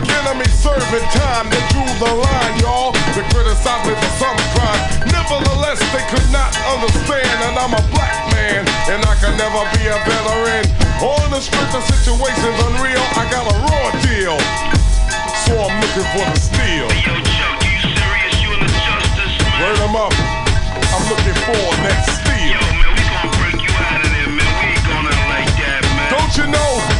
Public enemy serving time, they drew the line, y'all. To criticize me for some crime. Nevertheless, they could not understand that I'm a black man, and I can never be a veteran. On the streets of situations unreal, I got a raw deal. So I'm looking for the steel. Yo, Chuck, you serious? You in the justice, man? Word 'em up. I'm looking for that steel. Yo, man, we gonna break you out of there, man. We ain't going out like that, man. Don't you know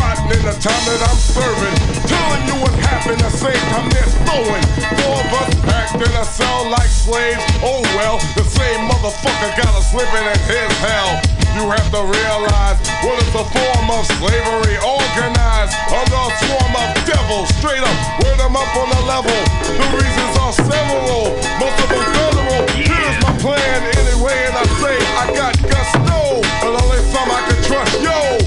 rotten in the time that I'm serving? Telling you what happened the same time they're throwing. Four of us packed in a cell like slaves. Oh well, the same motherfucker got us living in his hell. You have to realize what is a form of slavery organized under a swarm of devils. Straight up, word them up on the level. The reasons are several, most of them federal. Here's my plan anyway, and I say I got gusto. And only some I can trust, yo.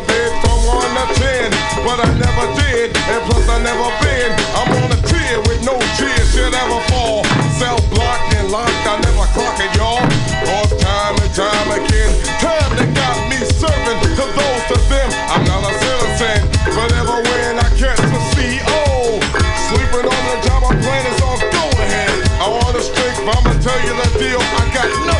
From one to ten, but I never did, and plus I never been. I'm on a tier with no tears should ever fall. Self blocked and locked, I never clock it, y'all. Cause time and time again, time that got me serving to those to them. I'm not a citizen, but ever when I catch the CEO, sleeping on the job I'm playing is on go ahead. I want a strength, but I'ma tell you the deal. I got nothing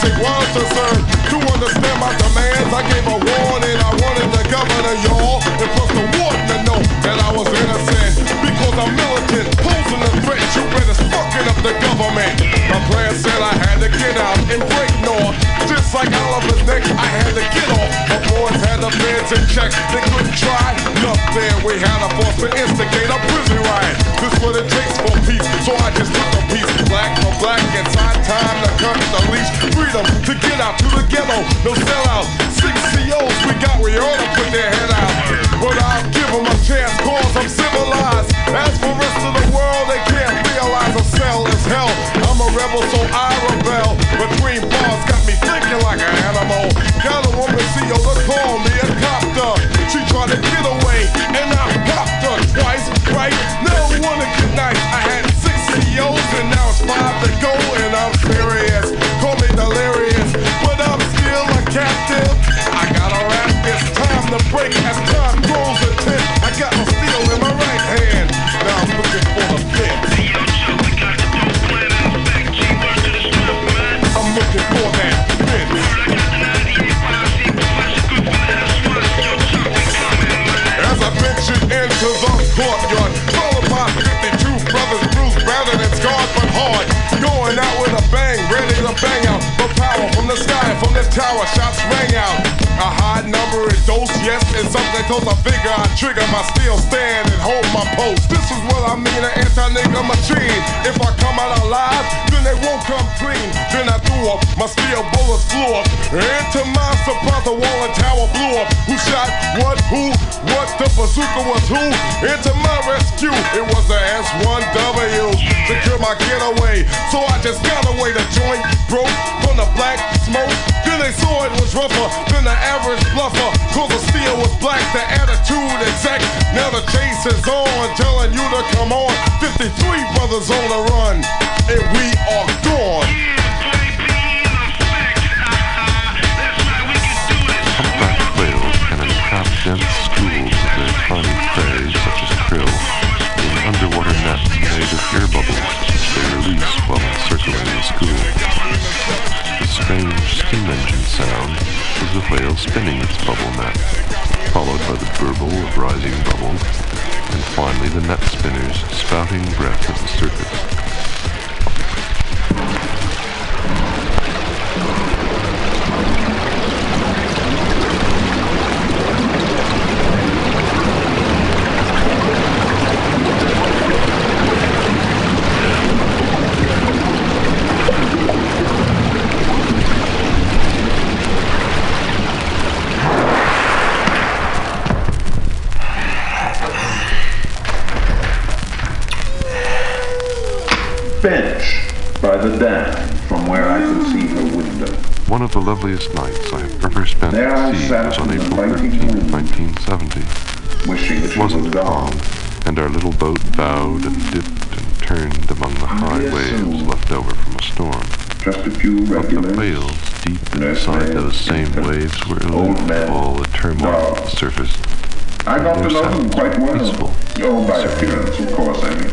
decency was serve. To understand my demands, I gave a warning. I wanted the governor, y'all, and plus the warden to know that I was innocent. Because I'm militant, posing a threat. You better fucking up the government. My plan said I had to get out and break. Like Oliver's neck, I had to get off. My boys had the feds in check. They couldn't try nothing. We had a force to instigate a prison riot. This what it takes for peace. So I just took a piece. Black for black, it's high time to cut the leash. Freedom to get out to the ghetto. No sellout. Six COs we got, we ought to put their head out. But I'll give them a chance, cause I'm civilized. As for rest of the world, they can't realize a cell is hell. I'm a rebel, so I rebel. Between bars, got me thinking like an animal. Got a woman CO to call me a copter. She tried to get away, and I popped her twice, right? No one get nice. I had six COs, and now it's five to go, and I'm serious. Call me delirious, but I'm still a captive. I gotta rap, it's time to break as time Now I'm looking for the fifth. We got the dope plan in effect, G. Word to the man. I'm looking for that fifth. I got the 98 posse, professor group in the S1. Yo, Chuck, we coming, man. As I ventured into the courtyard, followed by 52 brothers, bruised, battered, and scarred but hard. Going out with a bang, ready to bang out. The power from the sky, from the tower, shots rang out. A high number in dose, yes, and something close. I figure I trigger my steel stand and hold my post. This is what I mean, an anti-nigga machine. If I come out alive, then they won't come clean. Then I threw up, my steel bullets flew up. And to my surprise, the wall and tower blew up. Who shot what, who, what, the bazooka was who? Into my rescue, it was the S1W. Secure my getaway, so I just got away. The joint broke from the black smoke. Then they saw it was rougher than the average bluffer. Cause the steel was black, the attitude exact. Now the chase is on, telling you to come on. 53 brothers on the run, and we are gone. Dense schools of their tiny prey, such as krill, in underwater nets made of air bubbles which they release while encircling the school. Strange steam engine sound is the whale spinning its bubble net, followed by the burble of rising bubbles, and finally the net spinners spouting breath at the surface. Bench by the dam from where I could see her window. One of the loveliest nights I have ever spent There at sea was on April biting 13, 1970. Wishing It wasn't was calm, gone. and our little boat bowed and dipped and turned among the high Yes, waves so- left over from a storm. Just a few But the regulars. whales, deep inside those same waves, were old aloof men, of all the turmoil of the surface. I got to know them quite well. peaceful. Oh, by appearance, of course, I mean.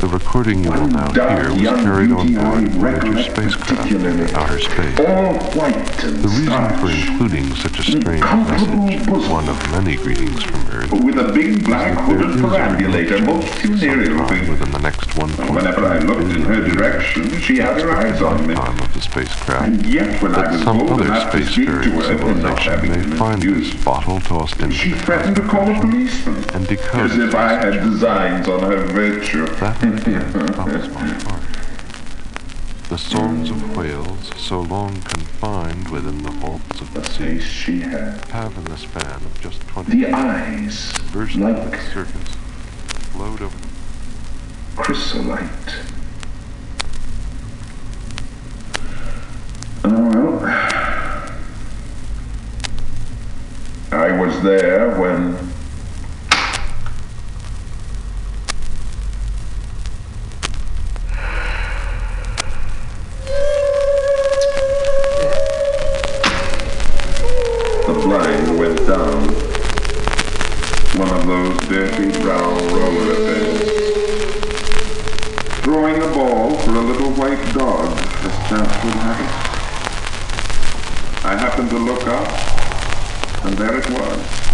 The recording you will now hear was carried on board Voyager spacecraft in outer space. All white and The reason for including such a strange message, one of many greetings from Earth, with a big black hooded perambulator, most funereal sometime within the next 1.5 Whenever I looked in her direction, she had her eyes on me. time of the spacecraft, And yet, when I was some bold other enough to spacefaring her, and not civilization may find this introduced, bottle-tossed she instrument threatened to call a policeman, and decode as if I had designs on her virtue. That idea troubles my heart. The songs of whales, so long confined within the vaults of The the sea, she had, have in the span of just 20 the years eyes, burst like the surface, flowed over chrysolite. Oh well. I was there when down. One of those dirty brown roller affairs. Throwing a ball for a little white dog, as chance would have it. I happened to look up, and there it was.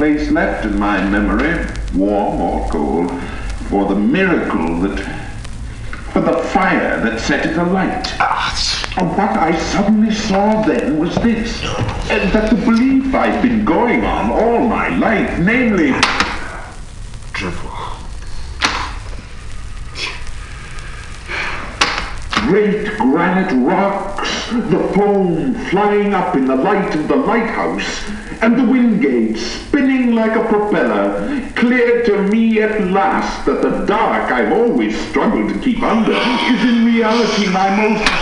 Place left in my memory, warm or cold, for the miracle that, for the fire that set it alight. And what I suddenly saw then was this, uh, that the belief I've been going on all my life, namely, great granite rocks, the foam flying up in the light of the lighthouse, and the wind gate spinning like a propeller, clear to me at last that the dark I've always struggled to keep under is in reality my most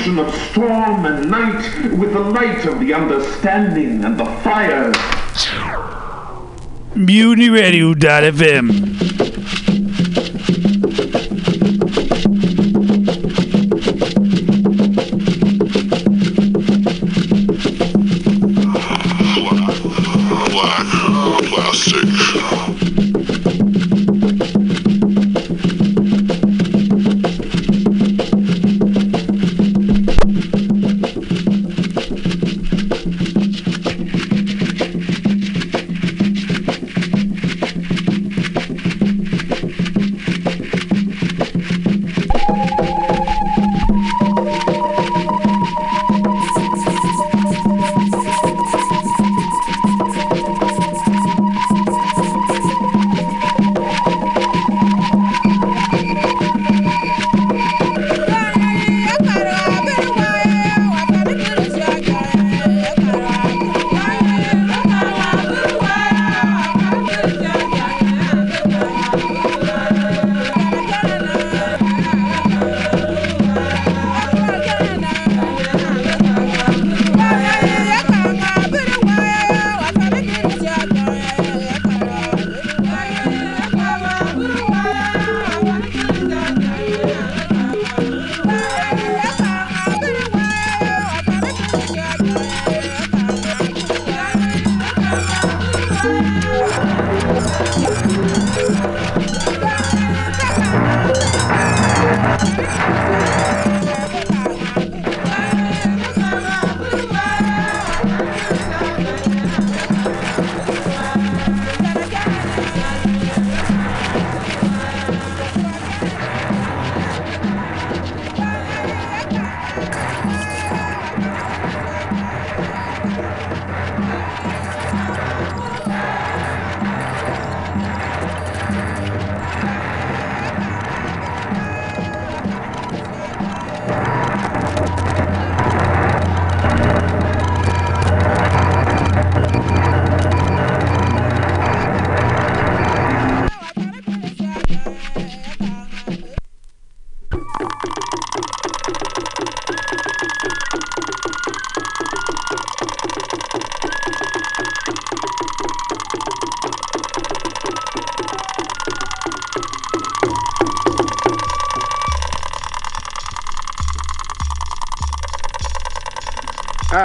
dissolution of storm and night with the light of the understanding and the fire. MutinyRadio.fm.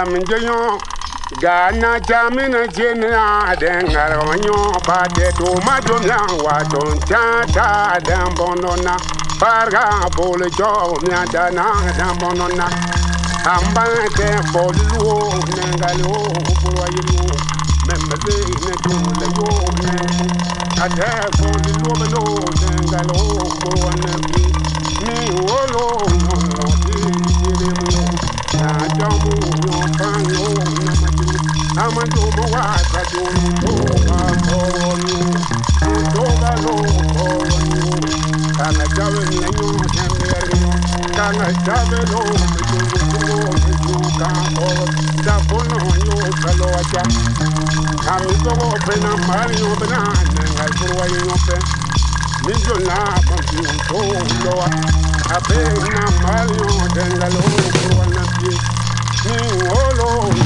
aminjenyo gana jamina jena dengar wanyo pade do majom yang waton chata dan bonona parga bole jo mya dana dan bonona amba te bolu nengalo bulwa yimu membe ne tule yo ne ade bolu meno nengalo. bulwa jo na ma bi to lo a pe na mari yo dengalo furwa na pi ni olo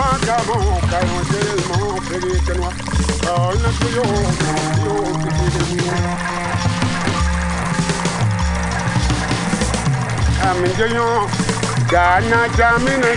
Ma ka mo ka yo se mo pe ni ke no Oh na to yo yo ti ti ni Amin je yo Gana jamina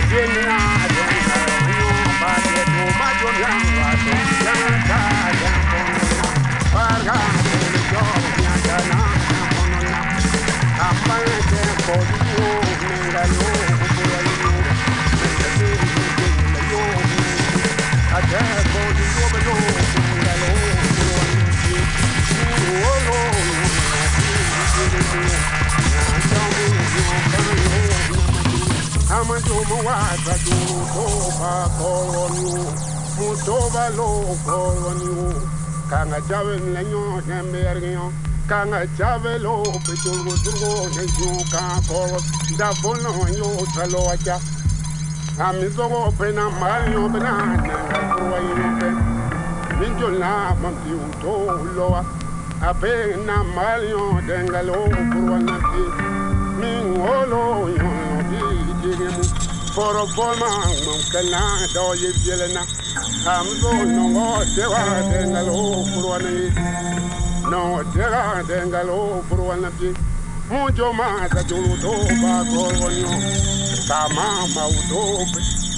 amajomo wata dutoba koloniu mutoba lo koloniu kanga jabe lenyo nembergio kanga jabe lo petulgo turgo neju ka kolo da bono salo acha pena kurwa yope minjo uto loa apena malyo dengalo kurwa na ti min olo yo digemu foro bolma mam kana do ye bielena am zo no go tewa dengalo furwana ni no tewa dengalo furwana ti mujo ma ta julu to ba ko wonyo kama ma utope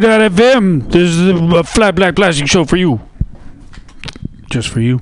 MutinyRadio.fm. This is a Flat Black Plastic show for you. Just for you.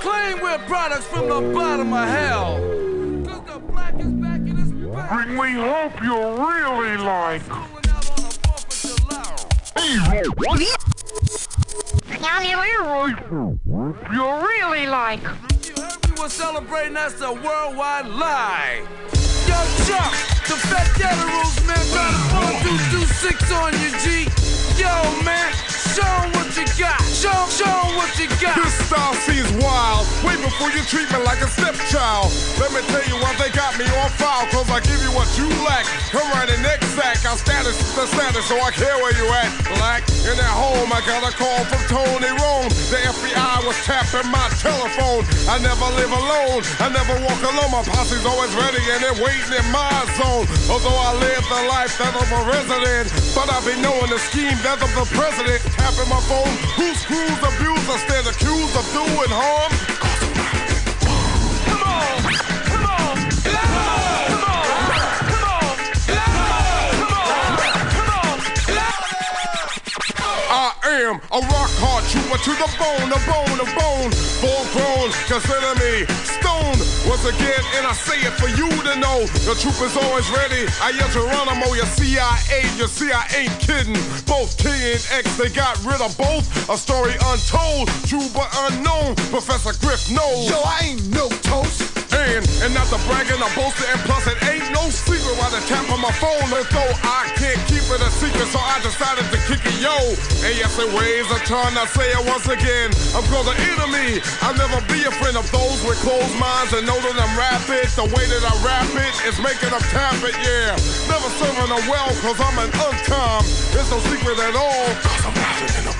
claim we're products from the bottom of hell. And we hope you really like. You really like. You heard we were celebrating, that's a worldwide lie. Yo, Chuck, the Fat Data Rules, man, got a 4226 on your G. Yo, man show 'em what you got. Show, show 'em what you got. This style seems wild. Way before you treat me like a stepchild. Let me tell you why they got me on file. Cause I give you what you lack. Come right in exact. Our status the status, so I care where you at. Black. In that home, I got a call from Tony Rome. The FBI was tapping my telephone. I never live alone. I never walk alone. My posse's always ready and they're waiting in my zone. Although I live the life that of a resident. But I've been knowing the scheme that of the president. Tapping my phone. Who screws abuse? I stand accused of doing harm. A rock hard trooper to the bone, a bone, a bone. Full grown, consider me stone. once again, and I say it for you to know. The troop is always ready. I am Geronimo, your CIA. You see, I ain't kidding. Both King and X, they got rid of both. A story untold, true but unknown. Professor Griff knows. Yo, I ain't no toast. And, and not the bragging, I'm boasting, and plus it ain't no secret why they tap on my phone. Though I can't keep it a secret, so I decided to kick it, yo. And yes, it weighs a ton, I say it once again. I'm called an enemy. I'll never be a friend of those with closed minds and know that I'm rapid. The way that I rap it is making them tap it, yeah. Never serving them well, cause I'm an untime. It's no secret at all, cause I'm rapping in a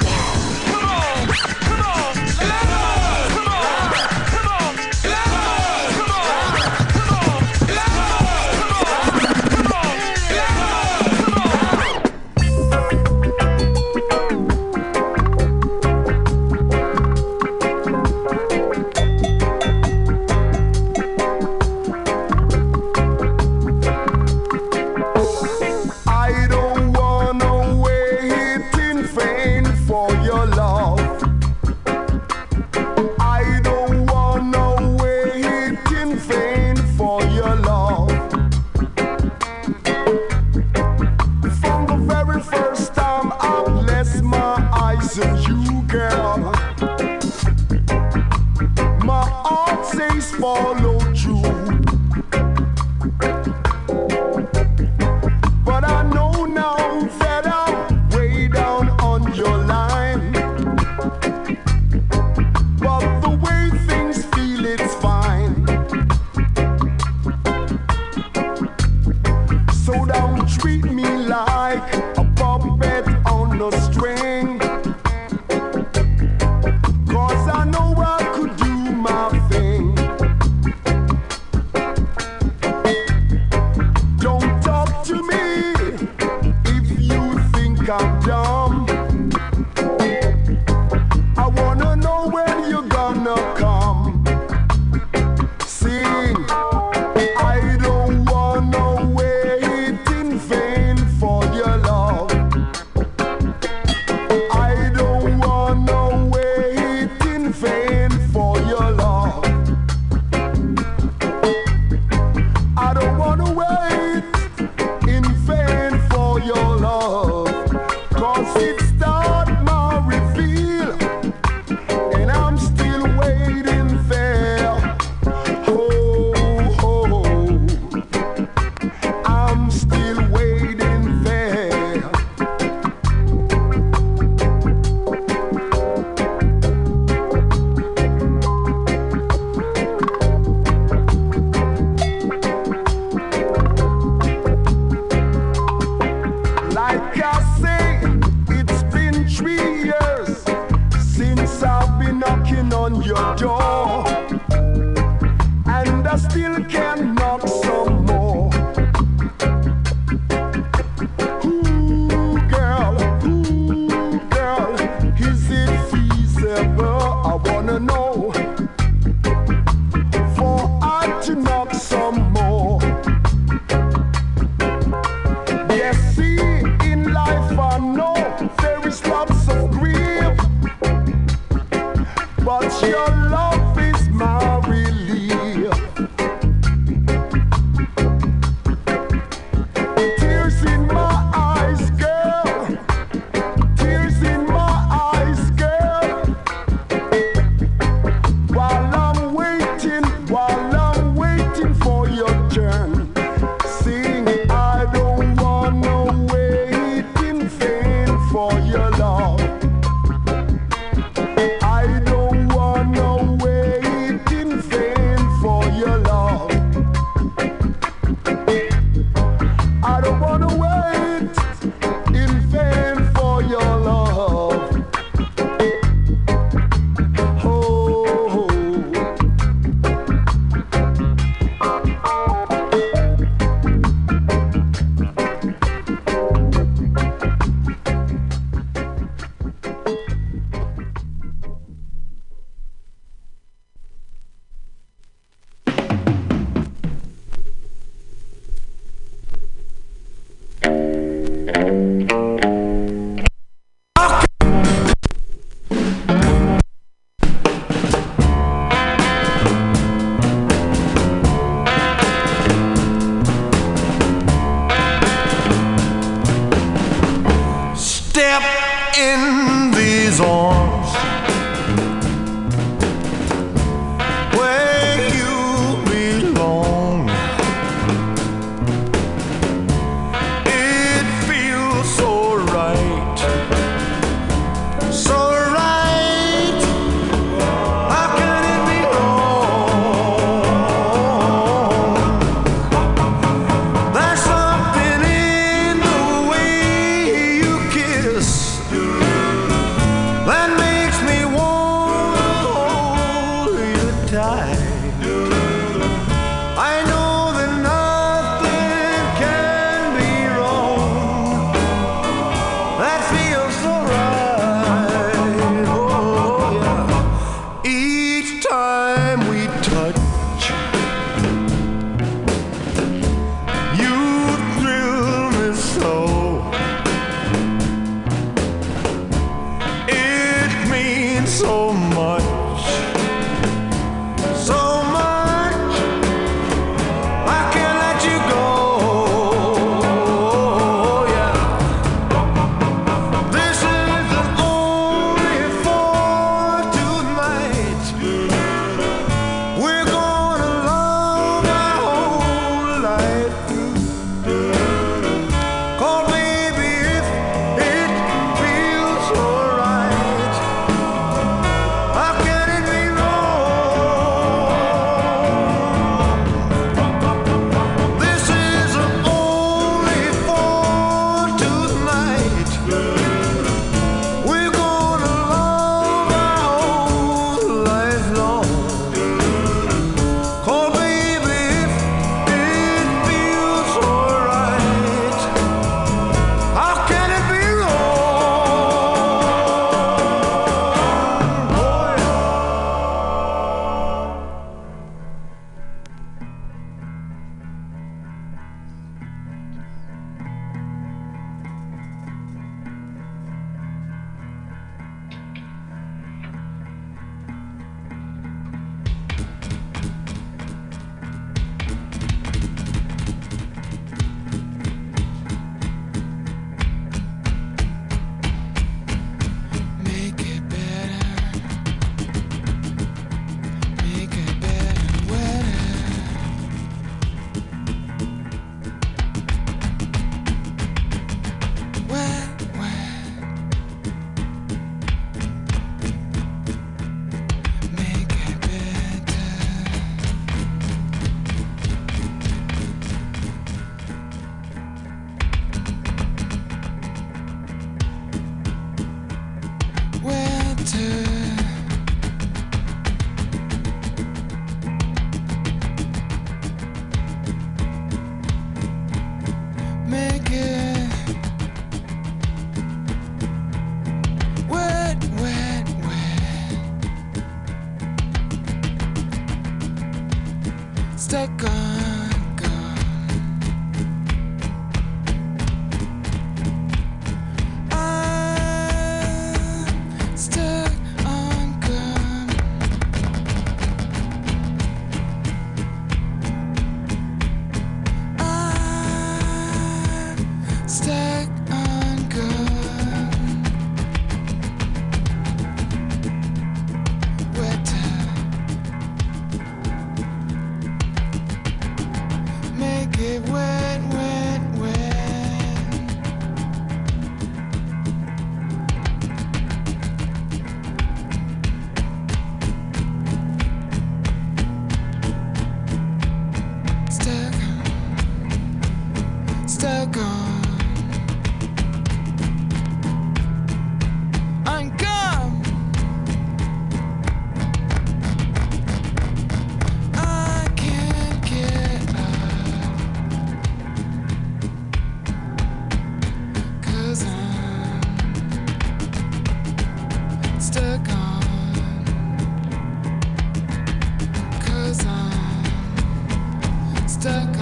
circle.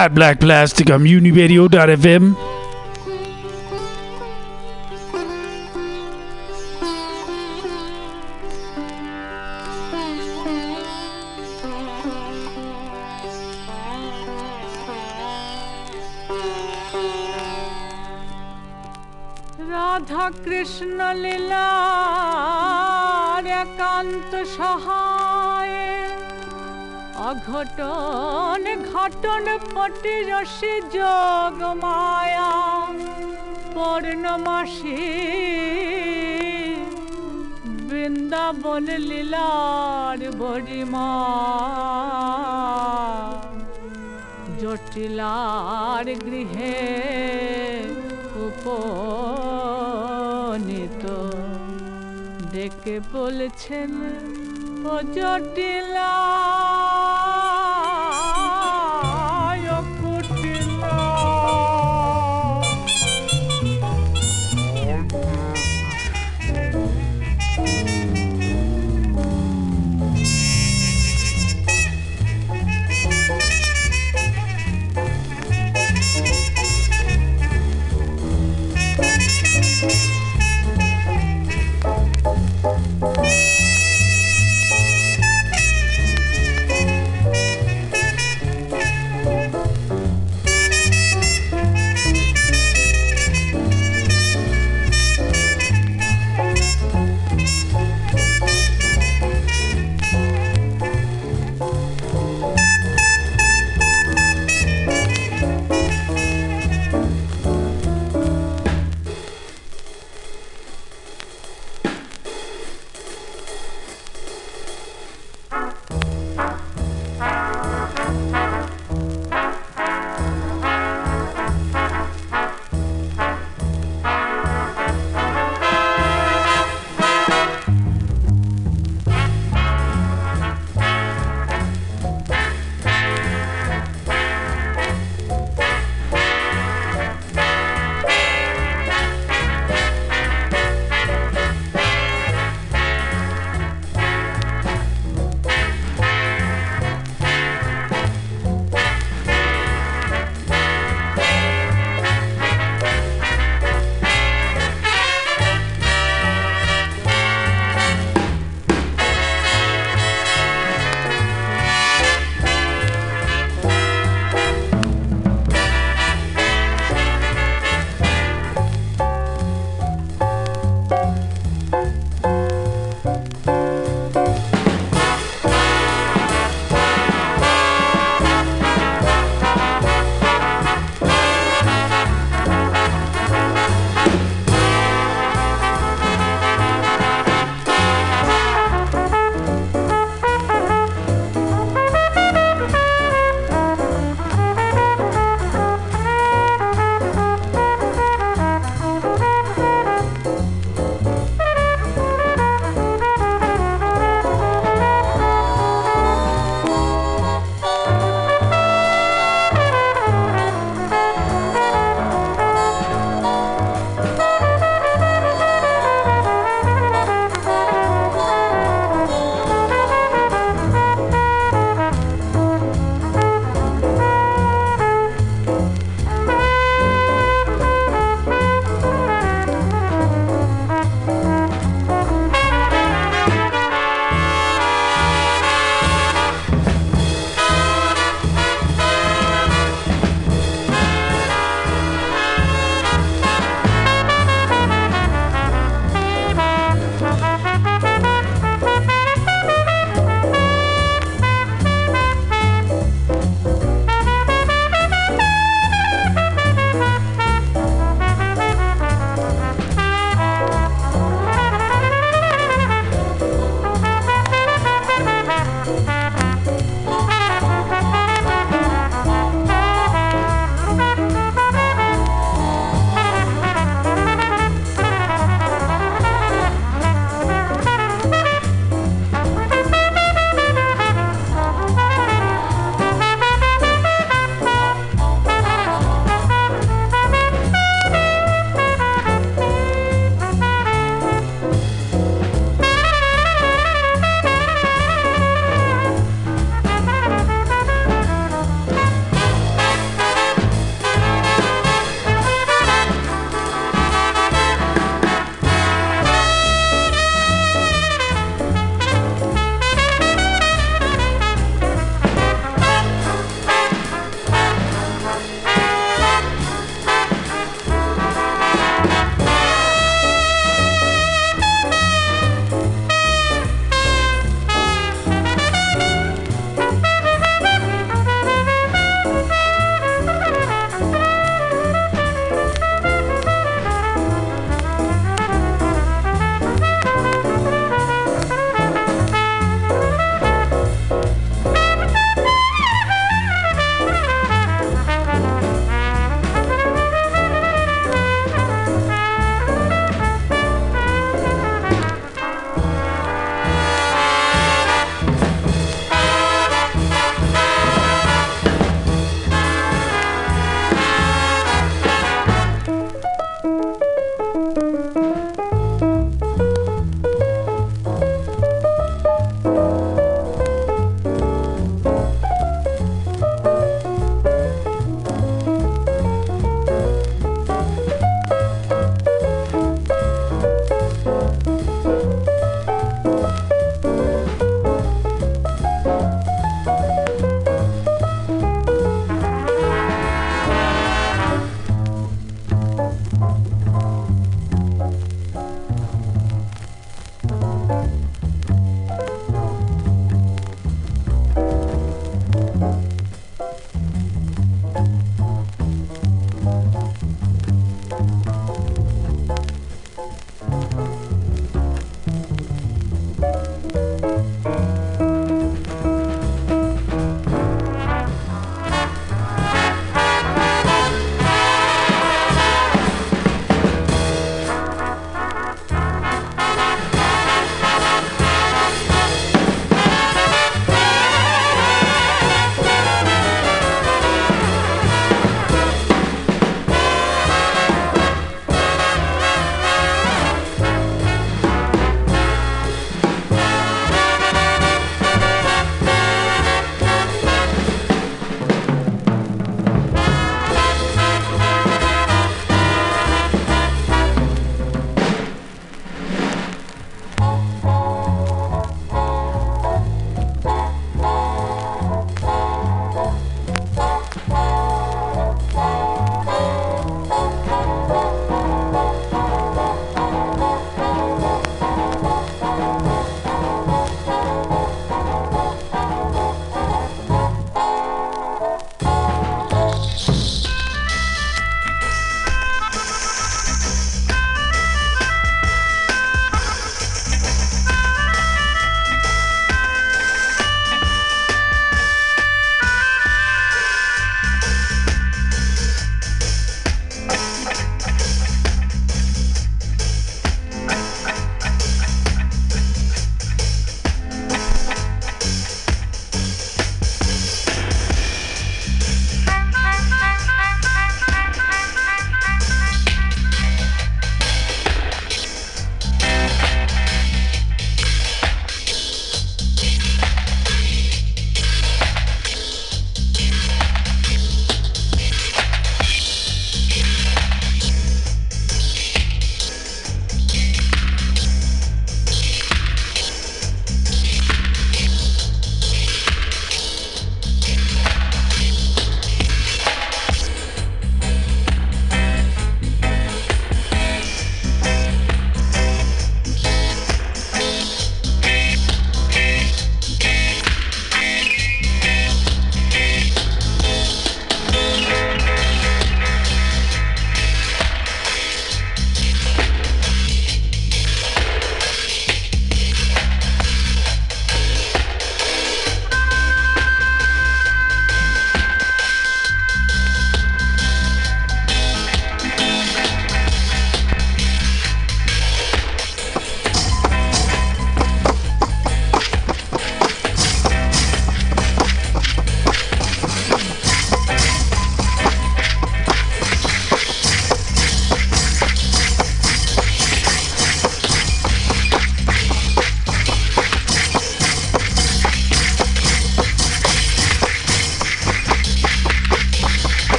Flat Black Plastic on Uniradio.fm. উপনীত। ডেকে বলছেন ও জটিলা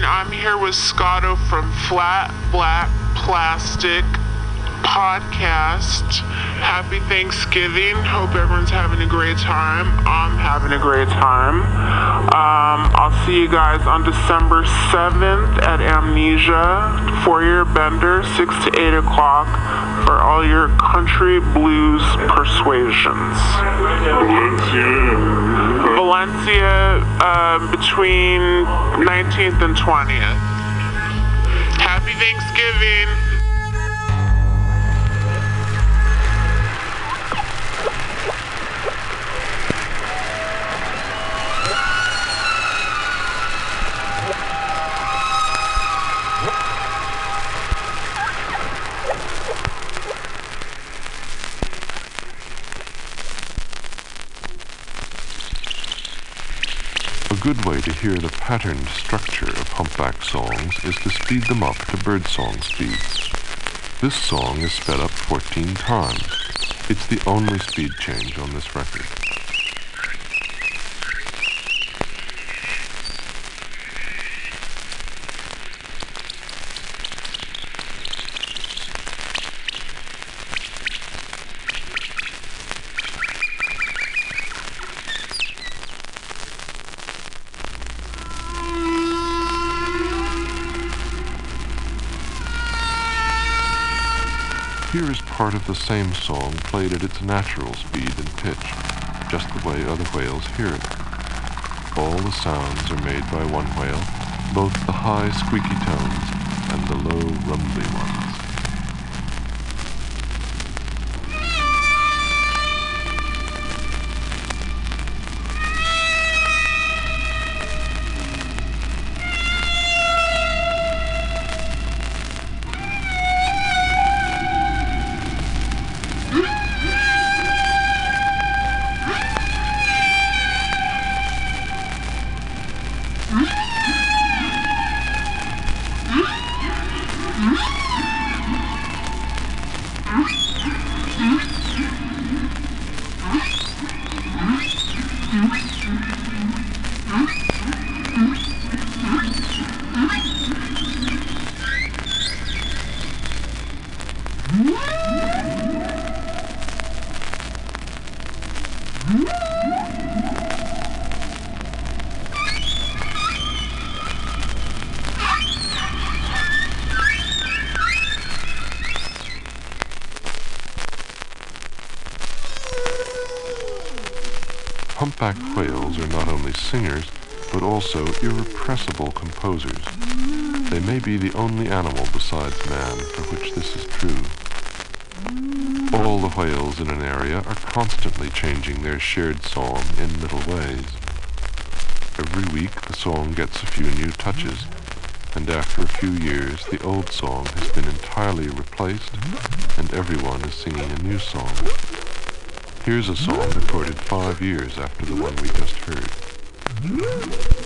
I'm here with Scotto from Flat Black Plastic Podcast. Happy Thanksgiving. Hope everyone's having a great time. I'm having a great time. Um, I'll see you guys on December 7th at Amnesia, four year bender, 6 to 8 o'clock for all your country blues persuasions. Valencia um, between 19th and 20th. Happy Thanksgiving. Good way to hear the patterned structure of humpback songs is to speed them up to birdsong speeds. This song is sped up 14 times. It's the only speed change on this record. Here is part of the same song played at its natural speed and pitch, just the way other whales hear it. All the sounds are made by one whale, both the high squeaky tones and the low rumbly ones. Singers, but also irrepressible composers. They may be the only animal besides man for which this is true. All the whales in an area are constantly changing their shared song in little ways. Every week the song gets a few new touches, and after a few years the old song has been entirely replaced, and everyone is singing a new song. Here's a song recorded five years after the one we just heard mm